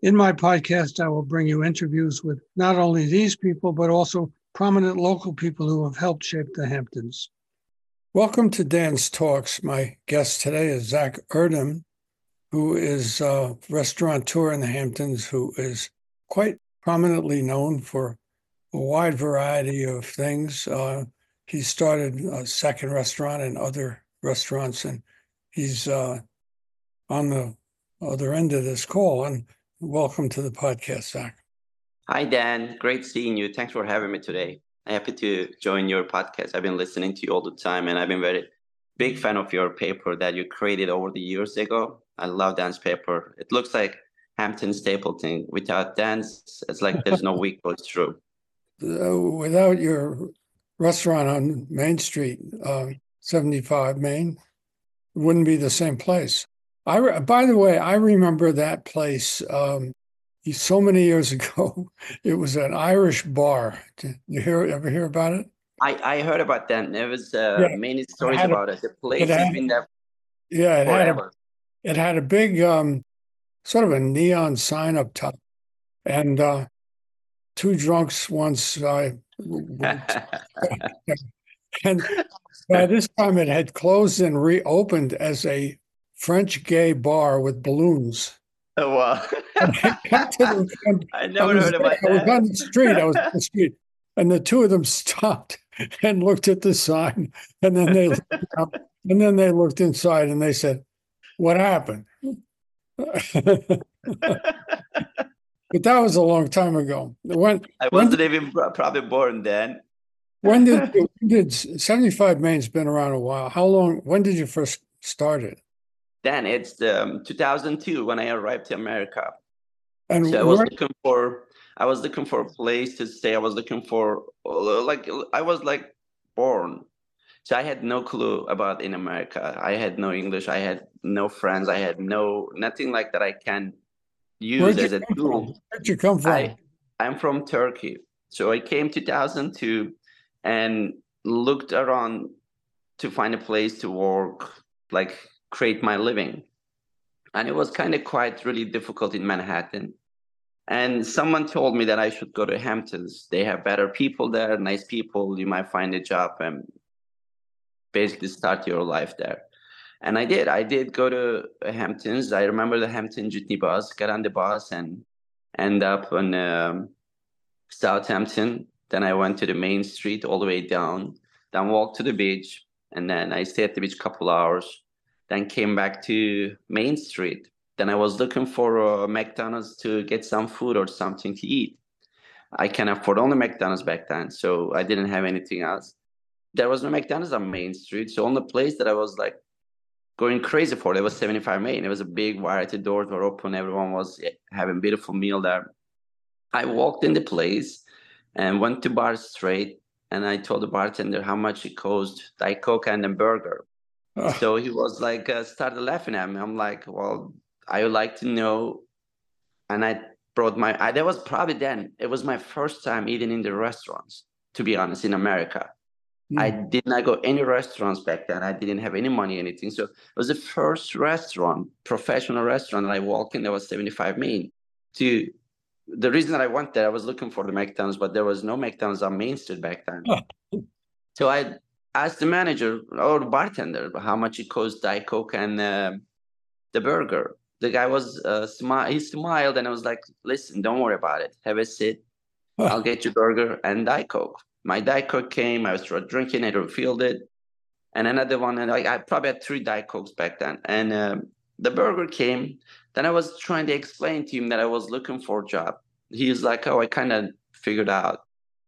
In my podcast, I will bring you interviews with not only these people, but also prominent local people who have helped shape the Hamptons. Welcome to Dan's Talks. My guest today is Zach Erdem, who is a restaurateur in the Hamptons, who is quite prominently known for a wide variety of things. Uh, he started a second restaurant and other restaurants, and he's uh, on the other end of this call. And Welcome to the podcast, Zach. Hi, Dan. Great seeing you. Thanks for having me today. I'm happy to join your podcast. I've been listening to you all the time, and I've been very big fan of your paper that you created over the years ago. I love Dan's paper. It looks like Hampton Stapleton. Without Dan's, it's like there's no week goes through. Uh, without your restaurant on Main Street, uh, 75 Main, it wouldn't be the same place. I, by the way, I remember that place um, so many years ago. It was an Irish bar. Did you hear ever hear about it? I, I heard about that. There was uh, yeah. many stories it about a, it. The place it had, has been there. Yeah, it forever. had a, it had a big um, sort of a neon sign up top, and uh, two drunks once. Uh, and by this time, it had closed and reopened as a French gay bar with balloons. Oh wow! the, I never I was, heard about I that. I was on the street. I was on the street, and the two of them stopped and looked at the sign, and then they up, and then they looked inside and they said, "What happened?" but that was a long time ago. When I wasn't when, even probably born then. when did when did seventy five Main's been around a while? How long? When did you first start it? Then it's um, 2002 when I arrived to America. And so I was looking for I was looking for a place to stay. I was looking for like I was like born. So I had no clue about in America. I had no English. I had no friends. I had no nothing like that I can use Where'd as a tool. From? Where'd you come from? I, I'm from Turkey. So I came 2002 and looked around to find a place to work like create my living. And it was kind of quite really difficult in Manhattan. And someone told me that I should go to Hamptons. They have better people there, nice people. You might find a job and basically start your life there. And I did. I did go to Hamptons. I remember the Hampton Jitney bus, got on the bus and end up on um, Southampton. Then I went to the main street all the way down, then walked to the beach. And then I stayed at the beach a couple hours then came back to Main Street. Then I was looking for a McDonald's to get some food or something to eat. I can afford only McDonald's back then, so I didn't have anything else. There was no McDonald's on Main Street, so only the place that I was like going crazy for it was 75 Main. It was a big variety, doors were open, everyone was eh, having beautiful meal there. I walked in the place and went to bar straight, and I told the bartender how much it cost Diet Coke and a burger. So he was like, uh, started laughing at me. I'm like, well, I would like to know. And I brought my, I, that was probably then, it was my first time eating in the restaurants, to be honest, in America. Mm. I did not go any restaurants back then. I didn't have any money, anything. So it was the first restaurant, professional restaurant that I walked in. That was 75 Main. To the reason that I went there, I was looking for the McDonald's, but there was no McDonald's on Main Street back then. so I asked the manager or the bartender how much it cost Diet Coke and uh, the burger. The guy was uh, smile. He smiled and I was like, "Listen, don't worry about it. Have a sit. I'll get you burger and Diet Coke." My Diet Coke came. I was drinking it, refilled it, and another one. And like I probably had three Diet Cokes back then. And um, the burger came. Then I was trying to explain to him that I was looking for a job. He's like, "Oh, I kind of figured out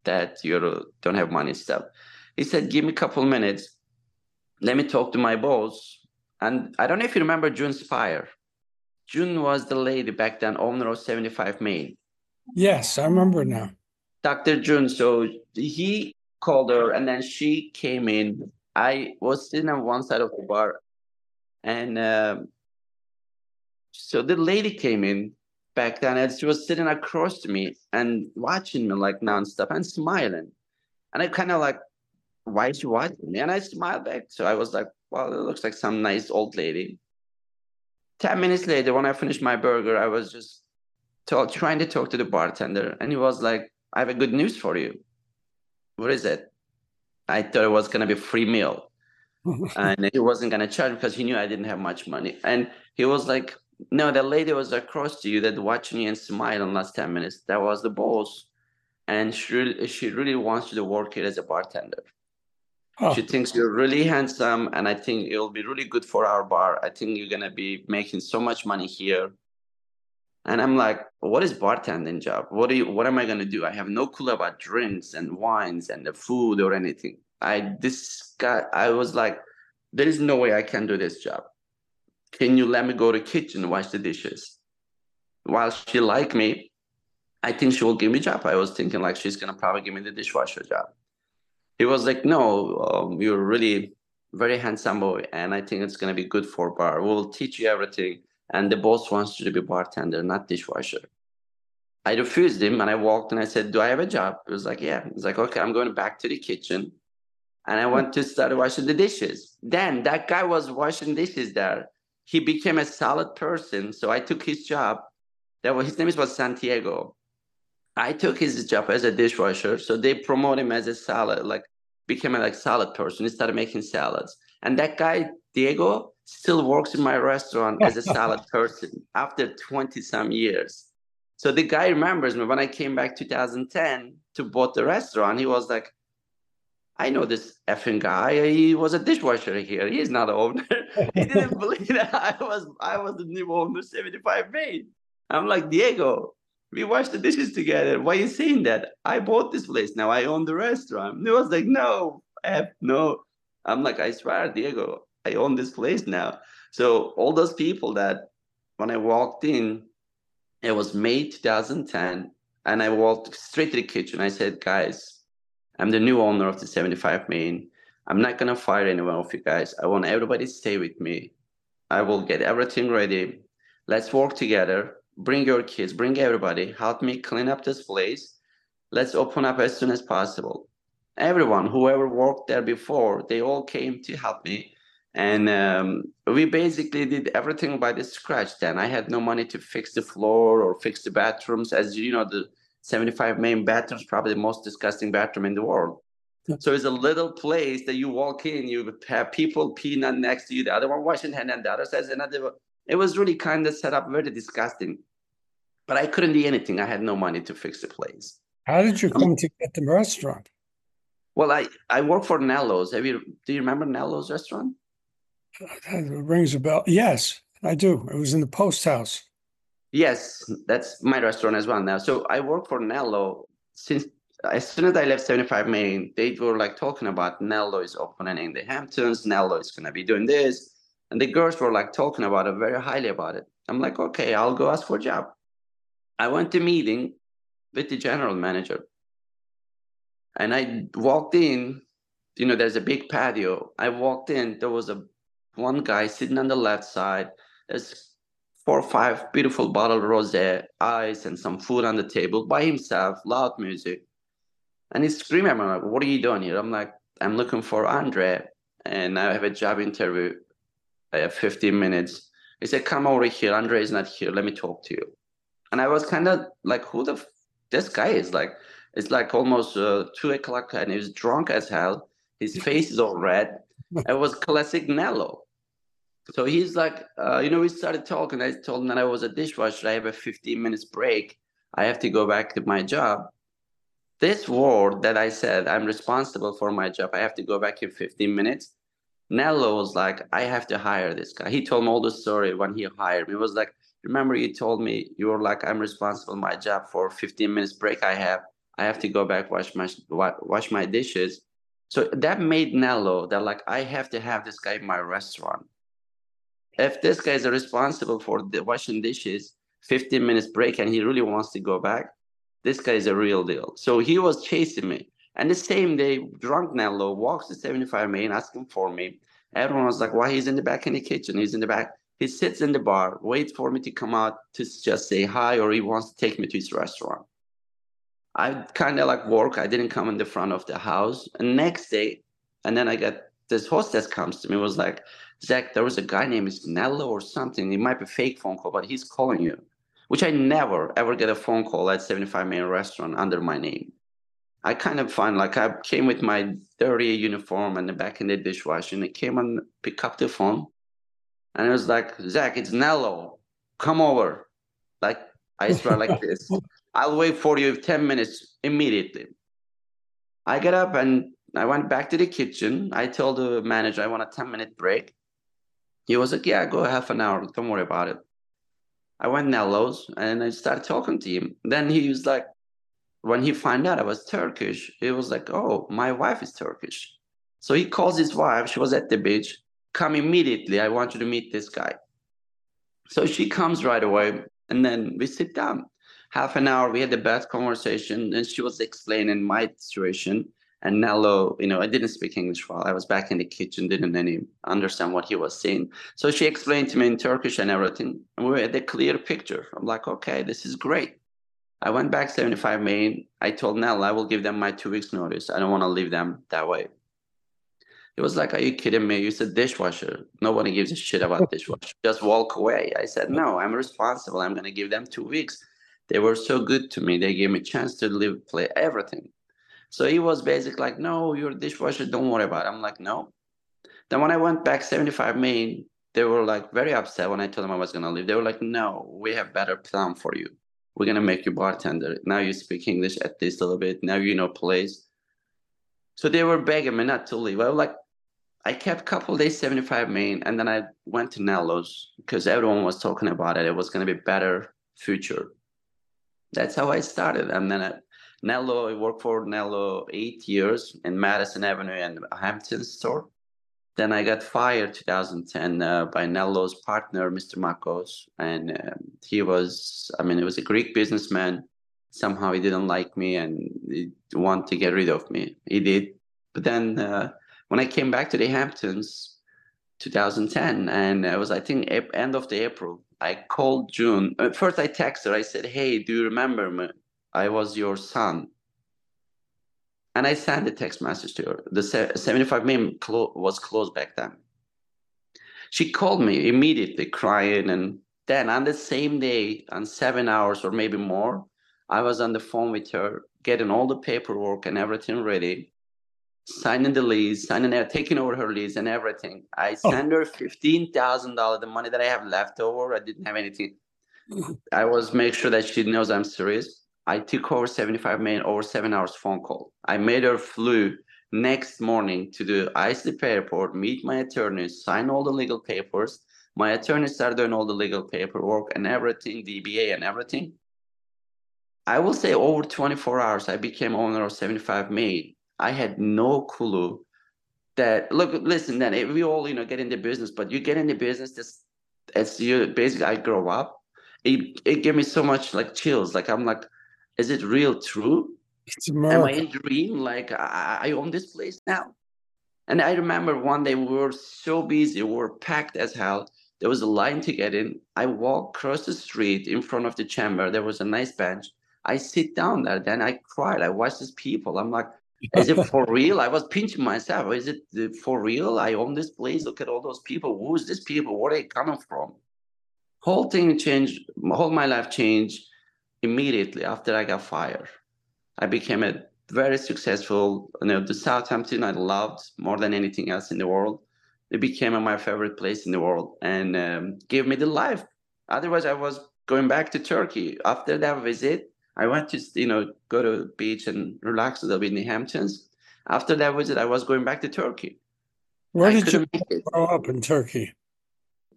that you don't have money stuff." He said, Give me a couple minutes. Let me talk to my boss. And I don't know if you remember June Spire. June was the lady back then, owner of 75 Main. Yes, I remember now. Dr. June. So he called her and then she came in. I was sitting on one side of the bar and um, so the lady came in back then and she was sitting across to me and watching me like nonstop and smiling. And I kind of like, why is she watching me? And I smiled back. So I was like, well, it looks like some nice old lady. 10 minutes later, when I finished my burger, I was just talk, trying to talk to the bartender. And he was like, I have a good news for you. What is it? I thought it was going to be a free meal. and he wasn't going to charge because he knew I didn't have much money. And he was like, no, the lady was across to you that watching you and smiling last 10 minutes. That was the boss. And she she really wants you to work here as a bartender. Oh. She thinks you're really handsome, and I think it'll be really good for our bar. I think you're gonna be making so much money here. And I'm like, what is bartending job? What do you what am I gonna do? I have no clue about drinks and wines and the food or anything. I this guy I was like, there is no way I can do this job. Can you let me go to kitchen wash the dishes? While she like me, I think she will give me job. I was thinking like she's gonna probably give me the dishwasher job he was like, no, um, you're really very handsome boy, and I think it's gonna be good for bar. We'll teach you everything. And the boss wants you to be bartender, not dishwasher. I refused him, and I walked and I said, "Do I have a job?" He was like, "Yeah." He's like, "Okay, I'm going back to the kitchen," and I went to start washing the dishes. Then that guy was washing dishes there. He became a solid person, so I took his job. That was his name was Santiago. I took his job as a dishwasher, so they promote him as a salad, like became a like salad person. He started making salads, and that guy Diego still works in my restaurant as a salad person after twenty some years. So the guy remembers me when I came back 2010 to bought the restaurant. He was like, I know this effing guy. He was a dishwasher here. He's not the owner. he didn't believe that I was I was the new owner 75 Main. I'm like, Diego, we wash the dishes together. Why are you saying that? I bought this place. Now I own the restaurant. And he was like, no, F, no. I'm like, I swear, Diego, I own this place now. So all those people that when I walked in, it was May 2010, and I walked straight to the kitchen. I said, guys, I'm the new owner of the 75 Main. I'm not gonna fire anyone of you guys. I want everybody to stay with me. I will get everything ready. Let's work together bring your kids, bring everybody, help me clean up this place. Let's open up as soon as possible. Everyone, whoever worked there before, they all came to help me. And um, we basically did everything by the scratch then. I had no money to fix the floor or fix the bathrooms. As you know, the 75 Main bathrooms, probably the most disgusting bathroom in the world. So it's a little place that you walk in, you have people peeing next to you, the other one washing hand, and the other says another. It was really kind of set up very disgusting but I couldn't do anything. I had no money to fix the place. How did you come um, to get the restaurant? Well, I I work for Nello's. Have you do you remember Nello's restaurant? That rings a bell. Yes, I do. It was in the post house. Yes, that's my restaurant as well now. So I work for Nello since as soon as I left 75 Main, they were like talking about Nello is opening in the Hamptons, Nello is gonna be doing this. And the girls were like talking about it very highly about it. I'm like, okay, I'll go ask for a job. I went to meeting with the general manager. And I walked in, you know, there's a big patio. I walked in, there was a one guy sitting on the left side. There's four or five beautiful bottled rosé, ice, and some food on the table by himself, loud music. And he's screaming at me, like, what are you doing here? I'm like, I'm looking for Andre, and I have a job interview. I have 15 minutes. He said, come over here. Andre is not here. Let me talk to you and I was kind of like, who the f- this guy is like? It's like almost uh, two o'clock, and he was drunk as hell. His face is all red. it was classic Nello. So he's like, uh, you know, we started talking. I told him that I was a dishwasher. I have a 15 minutes break. I have to go back to my job. This word that I said, I'm responsible for my job. I have to go back in 15 minutes. Nello was like, I have to hire this guy. He told me all the story when he hired me. It was like, remember you told me you were like i'm responsible my job for 15 minutes break i have i have to go back wash my wash my dishes so that made nello that like i have to have this guy in my restaurant if this guy is responsible for the washing dishes 15 minutes break and he really wants to go back this guy is a real deal. So he was chasing me. And the same day, drunk Nello walks to 75 Main asking for me. Everyone was like, why he's in the back in the kitchen? He's in the back. He sits in the bar, waits for me to come out to just say hi, or he wants to take me to his restaurant. I kind of like work. I didn't come in the front of the house. And next day, and then I got this hostess comes to me, was like, Zach, there was a guy named Nello or something. It might be fake phone call, but he's calling you, which I never ever get a phone call at 75 Main Restaurant under my name. I kind of find like I came with my dirty uniform and the back in the dishwasher and I came and pick up the phone and it was like, Zach, it's Nello. Come over. Like I swear like this. I'll wait for you 10 minutes immediately. I get up and I went back to the kitchen. I told the manager I want a 10 minute break. He was like, Yeah, go half an hour. Don't worry about it. I went Nello's and I started talking to him. Then he was like, when he found out I was Turkish, he was like, "Oh, my wife is Turkish." So he calls his wife. She was at the beach. Come immediately. I want you to meet this guy. So she comes right away, and then we sit down. Half an hour, we had the best conversation, and she was explaining my situation. And Nello, you know, I didn't speak English well. I was back in the kitchen, didn't any understand what he was saying. So she explained to me in Turkish and everything, and we had a clear picture. I'm like, okay, this is great. I went back 75 Main. I told Nell I will give them my two weeks notice. I don't want to leave them that way. He was like, Are you kidding me? You said dishwasher. Nobody gives a shit about dishwasher. Just walk away. I said, No, I'm responsible. I'm gonna give them two weeks. They were so good to me. They gave me a chance to live, play everything. So he was basically like, No, you're a dishwasher, don't worry about it. I'm like, No. Then when I went back 75 Main, they were like very upset when I told them I was gonna leave. They were like, No, we have better plan for you we're gonna make you bartender. Now you speak English at least a little bit. Now you know plays. So they were begging me not to leave. I was like, I kept couple days 75 main, and then I went to Nello's because everyone was talking about it. It was gonna be better future. That's how I started. And then at Nello, I worked for Nello eight years in Madison Avenue and Hampton store. Then I got fired 2010 uh, by Nello's partner, Mr. Marcos, and uh, he was, I mean, it was a Greek businessman. Somehow he didn't like me and he wanted to get rid of me. He did. But then uh, when I came back to the Hamptons, 2010, and it was, I think, end of the April, I called June. First, I texted her. I said, "Hey, do you remember me? I was your son." And I sent a text message to her. The 75 Main clo- was closed back then. She called me immediately crying. And then on the same day, on seven hours or maybe more, I was on the phone with her, getting all the paperwork and everything ready, signing the lease, signing, taking over her lease and everything. I oh. sent her $15,000, the money that I have left over. I didn't have anything. I was make sure that she knows I'm serious. I took over 75 Main over seven hours phone call. I made her flew next morning to the Islip airport, meet my attorney, sign all the legal papers. My attorney started doing all the legal paperwork and everything, DBA and everything. I will say over 24 hours, I became owner of 75 Main. I had no clue that look, listen, then we all, you know, get into business, but you get into business just as you basically I grow up. It it gave me so much like chills. Like I'm like, is it real true? Am I in dream? Like I, I own this place now. And I remember one day we were so busy, we were packed as hell. There was a line to get in. I walk across the street in front of the chamber. There was a nice bench. I sit down there. Then I cried. I watched these people. I'm like, is it for real? I was pinching myself. Is it for real? I own this place. Look at all those people. Who's these people? Where are they coming from? Whole thing changed. Whole my life changed immediately after I got fired. I became a very successful, you know, the Southampton I loved more than anything else in the world. It became my favorite place in the world and um, gave me the life. Otherwise, I was going back to Turkey. After that visit, I went to, you know, go to the beach and relax a little bit in the Hamptons. After that visit, I was going back to Turkey. Where I did you grow up in Turkey?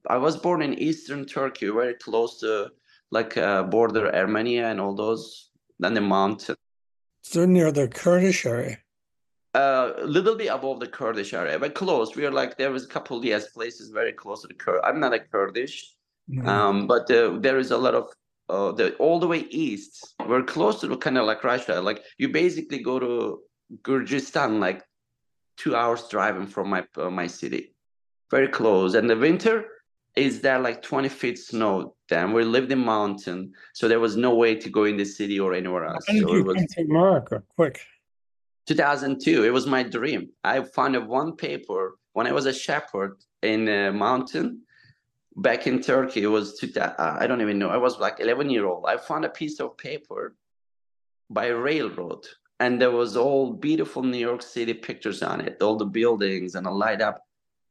I was born in Eastern Turkey, very close to like uh, border Armenia and all those, then the mountain. So near the Kurdish area. Uh, a little bit above the Kurdish area, but close. We are like there was a couple yes places very close to the Kurd. I'm not a Kurdish, mm-hmm. um, but uh, there is a lot of uh, the all the way east. We're close to kind of like Russia. Like you basically go to Kyrgyzstan, like two hours driving from my uh, my city, very close. And the winter is there like 20 feet snow. Then we lived in mountain, so there was no way to go in the city or anywhere else. Did so you come to America? Quick. 2002. It was my dream. I found a one paper when I was a shepherd in a mountain back in Turkey. It was two, uh, I don't even know. I was like 11 year old. I found a piece of paper by railroad, and there was all beautiful New York City pictures on it, all the buildings and a light up.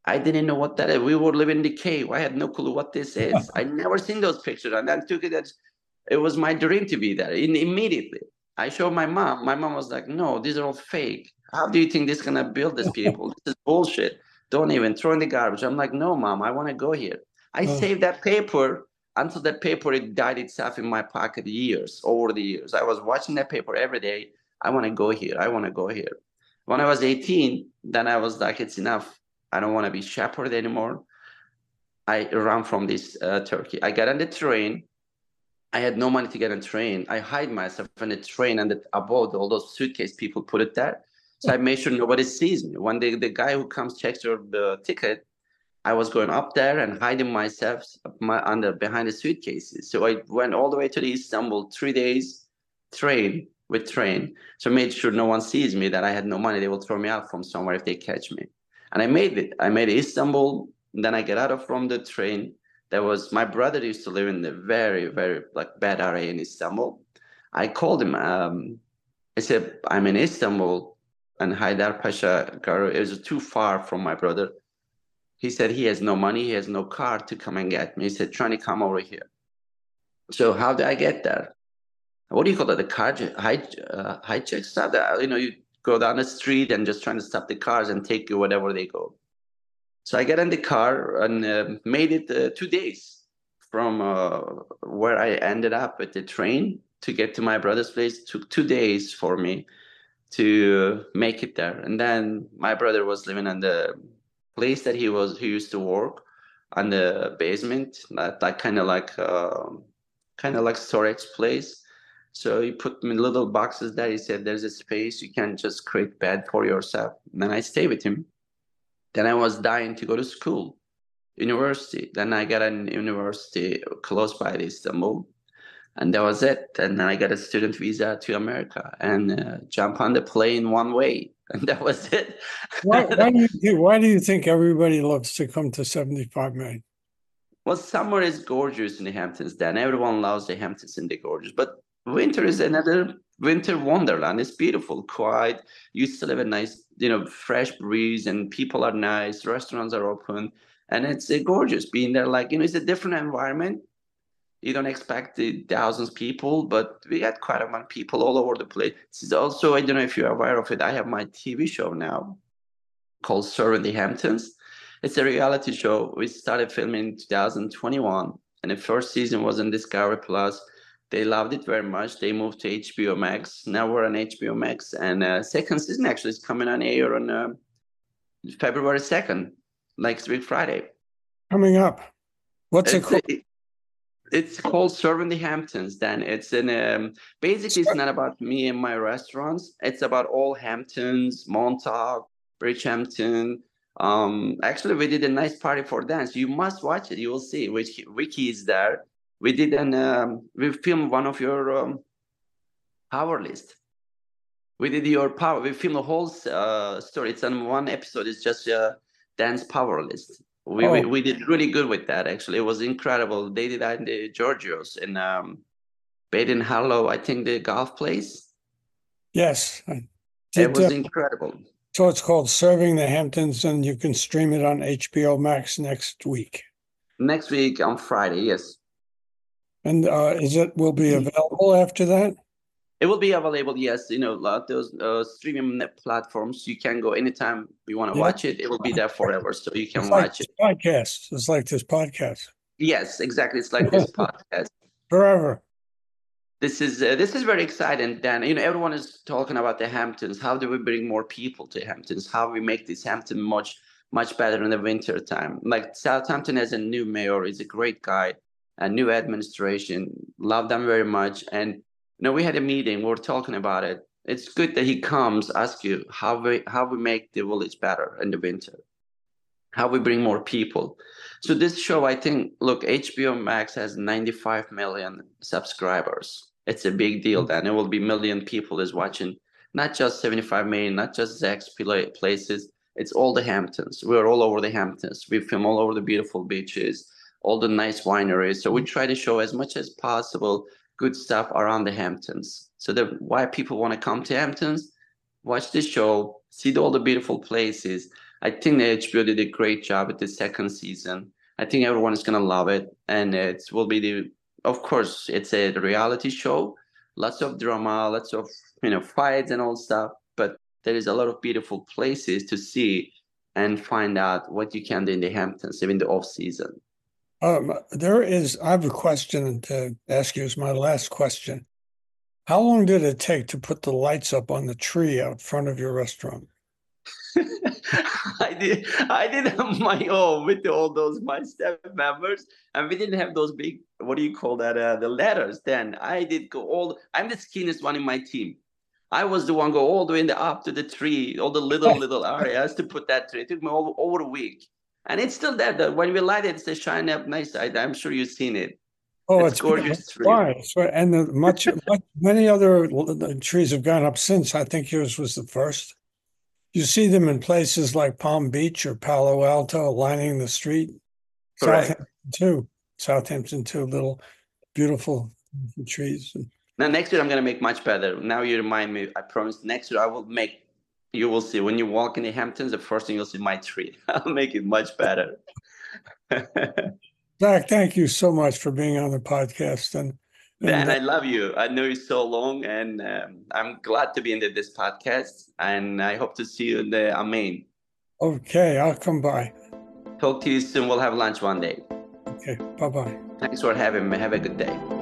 I didn't know what that is. We were living in the cave. I had no clue what this is. I never seen those pictures, and I took it as it was my dream to be there. In, immediately, I showed my mom. My mom was like, "No, these are all fake. How do you think this is gonna build these people? this is bullshit. Don't even throw in the garbage." I'm like, "No, mom, I want to go here." I oh. saved that paper until that paper it died itself in my pocket years over the years. I was watching that paper every day. I want to go here. I want to go here. When I was 18, then I was like, it's enough. I don't want to be shepherd anymore. I ran from this uh, Turkey. I got on the train. I had no money to get on train. I hide myself in the train and the, above all those suitcase people put it there. So I made sure nobody sees me. When the, the guy who comes checks your the ticket, I was going up there and hiding myself my, under behind the suitcases. So I went all the way to the Istanbul, three days train with train. So I made sure no one sees me that I had no money. They will throw me out from somewhere if they catch me. And I made it. I made Istanbul. Then I get out of from the train. There was my brother used to live in the very, very like bad area in Istanbul. I called him. Um, I said, I'm in Istanbul and Haidar Pasha Garu is too far from my brother he said he has no money, he has no car to come and get me. He said, trying to come over here. So how do I get there? What do you call that? The car uh, hijack stuff. That you know, you go down the street and just trying to stop the cars and take you whatever they go. So I get in the car and uh, made it uh, two days from uh, where I ended up at the train to get to my brother's place. It took two days for me to make it there. And then my brother was living on the place that he was he used to work on the basement that, that kind of like uh, kind of like storage place. So he put me little boxes there. He said there's a space. You can just create bed for yourself. And then i stay with him. Then i was dying to go to school university. Then i got an university close by istanbul and that was it. And then i got a student visa to america and uh, jump on the plane one way and that was it. why, why, do you, why do you think everybody loves to come to 75 Main? Well, summer is gorgeous in the Hamptons. Then everyone loves the Hamptons and the gorgeous, but winter is another winter wonderland. It's beautiful, quiet. You still have a nice, you know, fresh breeze, and people are nice. Restaurants are open, and it's uh, gorgeous being there. Like you know, it's a different environment you don't expect the thousands of people, but we had quite a amount of people all over the place. This is also, I don't know if you're aware of it, I have my TV show now called Serving the Hamptons. It's a reality show. We started filming in 2021, and the first season was on Discovery Plus. They loved it very much. They moved to HBO Max. Now we're on HBO Max, and uh, second season actually is coming on air on uh, February 2nd, next week Friday. Coming up. What's it's, it called? It, it's called serving the hamptons then it's in um basically it's not about me and my restaurants. It's about all hamptons montauk bridgehampton um actually we did a nice party for Dan's you must watch it. You will see. Which wiki is there. We did an um, we filmed one of your um, power list. We did your power we filmed the whole uh, story. It's on one episode. It's just a Dan's power list we, oh. we, we did really good with that. Actually, it was incredible. They did that in the Georgios in um, Baden Hollow, I think the golf place. Yes, did, it was uh, incredible. So it's called Serving the Hamptons, and you can stream it on HBO Max next week. Next week on Friday, yes. And uh, is it will be mm-hmm. available after that? It will be available, yes. You know, like those uh, streaming platforms, you can go anytime you want to yeah. watch it. It will be there forever, so you can it's watch like it. Podcast. It's like this podcast. Yes, exactly. It's like this podcast. Forever. This is uh, this is very exciting, Dan. You know, everyone is talking about the Hamptons. How do we bring more people to Hamptons? How we make this Hampton much much better in the winter time? Like Southampton has a new mayor. He's a great guy. a new administration. Love them very much. And know, we had a meeting. We were talking about it. It's good that he comes, ask you how we how we make the village better in the winter, how we bring more people. So this show, I think, look, HBO Max has 95 million subscribers. It's a big deal. Then it will be million people is watching, not just 75 million, not just Zach's places. It's all the Hamptons. We're all over the Hamptons. We film all over the beautiful beaches all the nice wineries. So we mm-hmm. try to show as much as possible good stuff around the Hamptons. So that why people want to come to Hamptons, watch the show, see all the beautiful places. I think the HBO did a great job with the second season. I think everyone is gonna love it, and it will be the. Of course, it's a reality show, lots of drama, lots of you know fights and all stuff. But there is a lot of beautiful places to see and find out what you can do in the Hamptons, even the off season. Um, there is, I have a question to ask you as my last question. How long did it take to put the lights up on the tree out front of your restaurant? I did I did on my own with all those my staff members and we didn't have those big what do you call that uh, the letters then. I did go all I'm the skinniest one in my team. I was the one go all the way in the up to the tree all the little little areas to put that tree. It took me all, over a week and it's still there. Though. When we light it, it's a shine up nice. I, am sure you've seen it. Oh, it's, it's gorgeous. Right. And the, much, much, many other trees have gone up since. I think yours was the first. You see them in places like Palm Beach or Palo Alto lining the street. Correct. Southampton too. Southampton too. Little beautiful trees. Now next year I'm gonna make much better. Now you remind me. I promise. Next year I will make you will see when you walk in the Hamptons, the first thing you'll see my tree. I'll make it much better. Zach, thank you so much for being on the podcast. And, and Dan, I love you. I know you so long, and um, I'm glad to be in this podcast. And I hope to see you in the Amen. Okay, I'll come by. Talk to you soon. We'll have lunch one day. Okay, bye bye. Thanks for having me. Have a good day.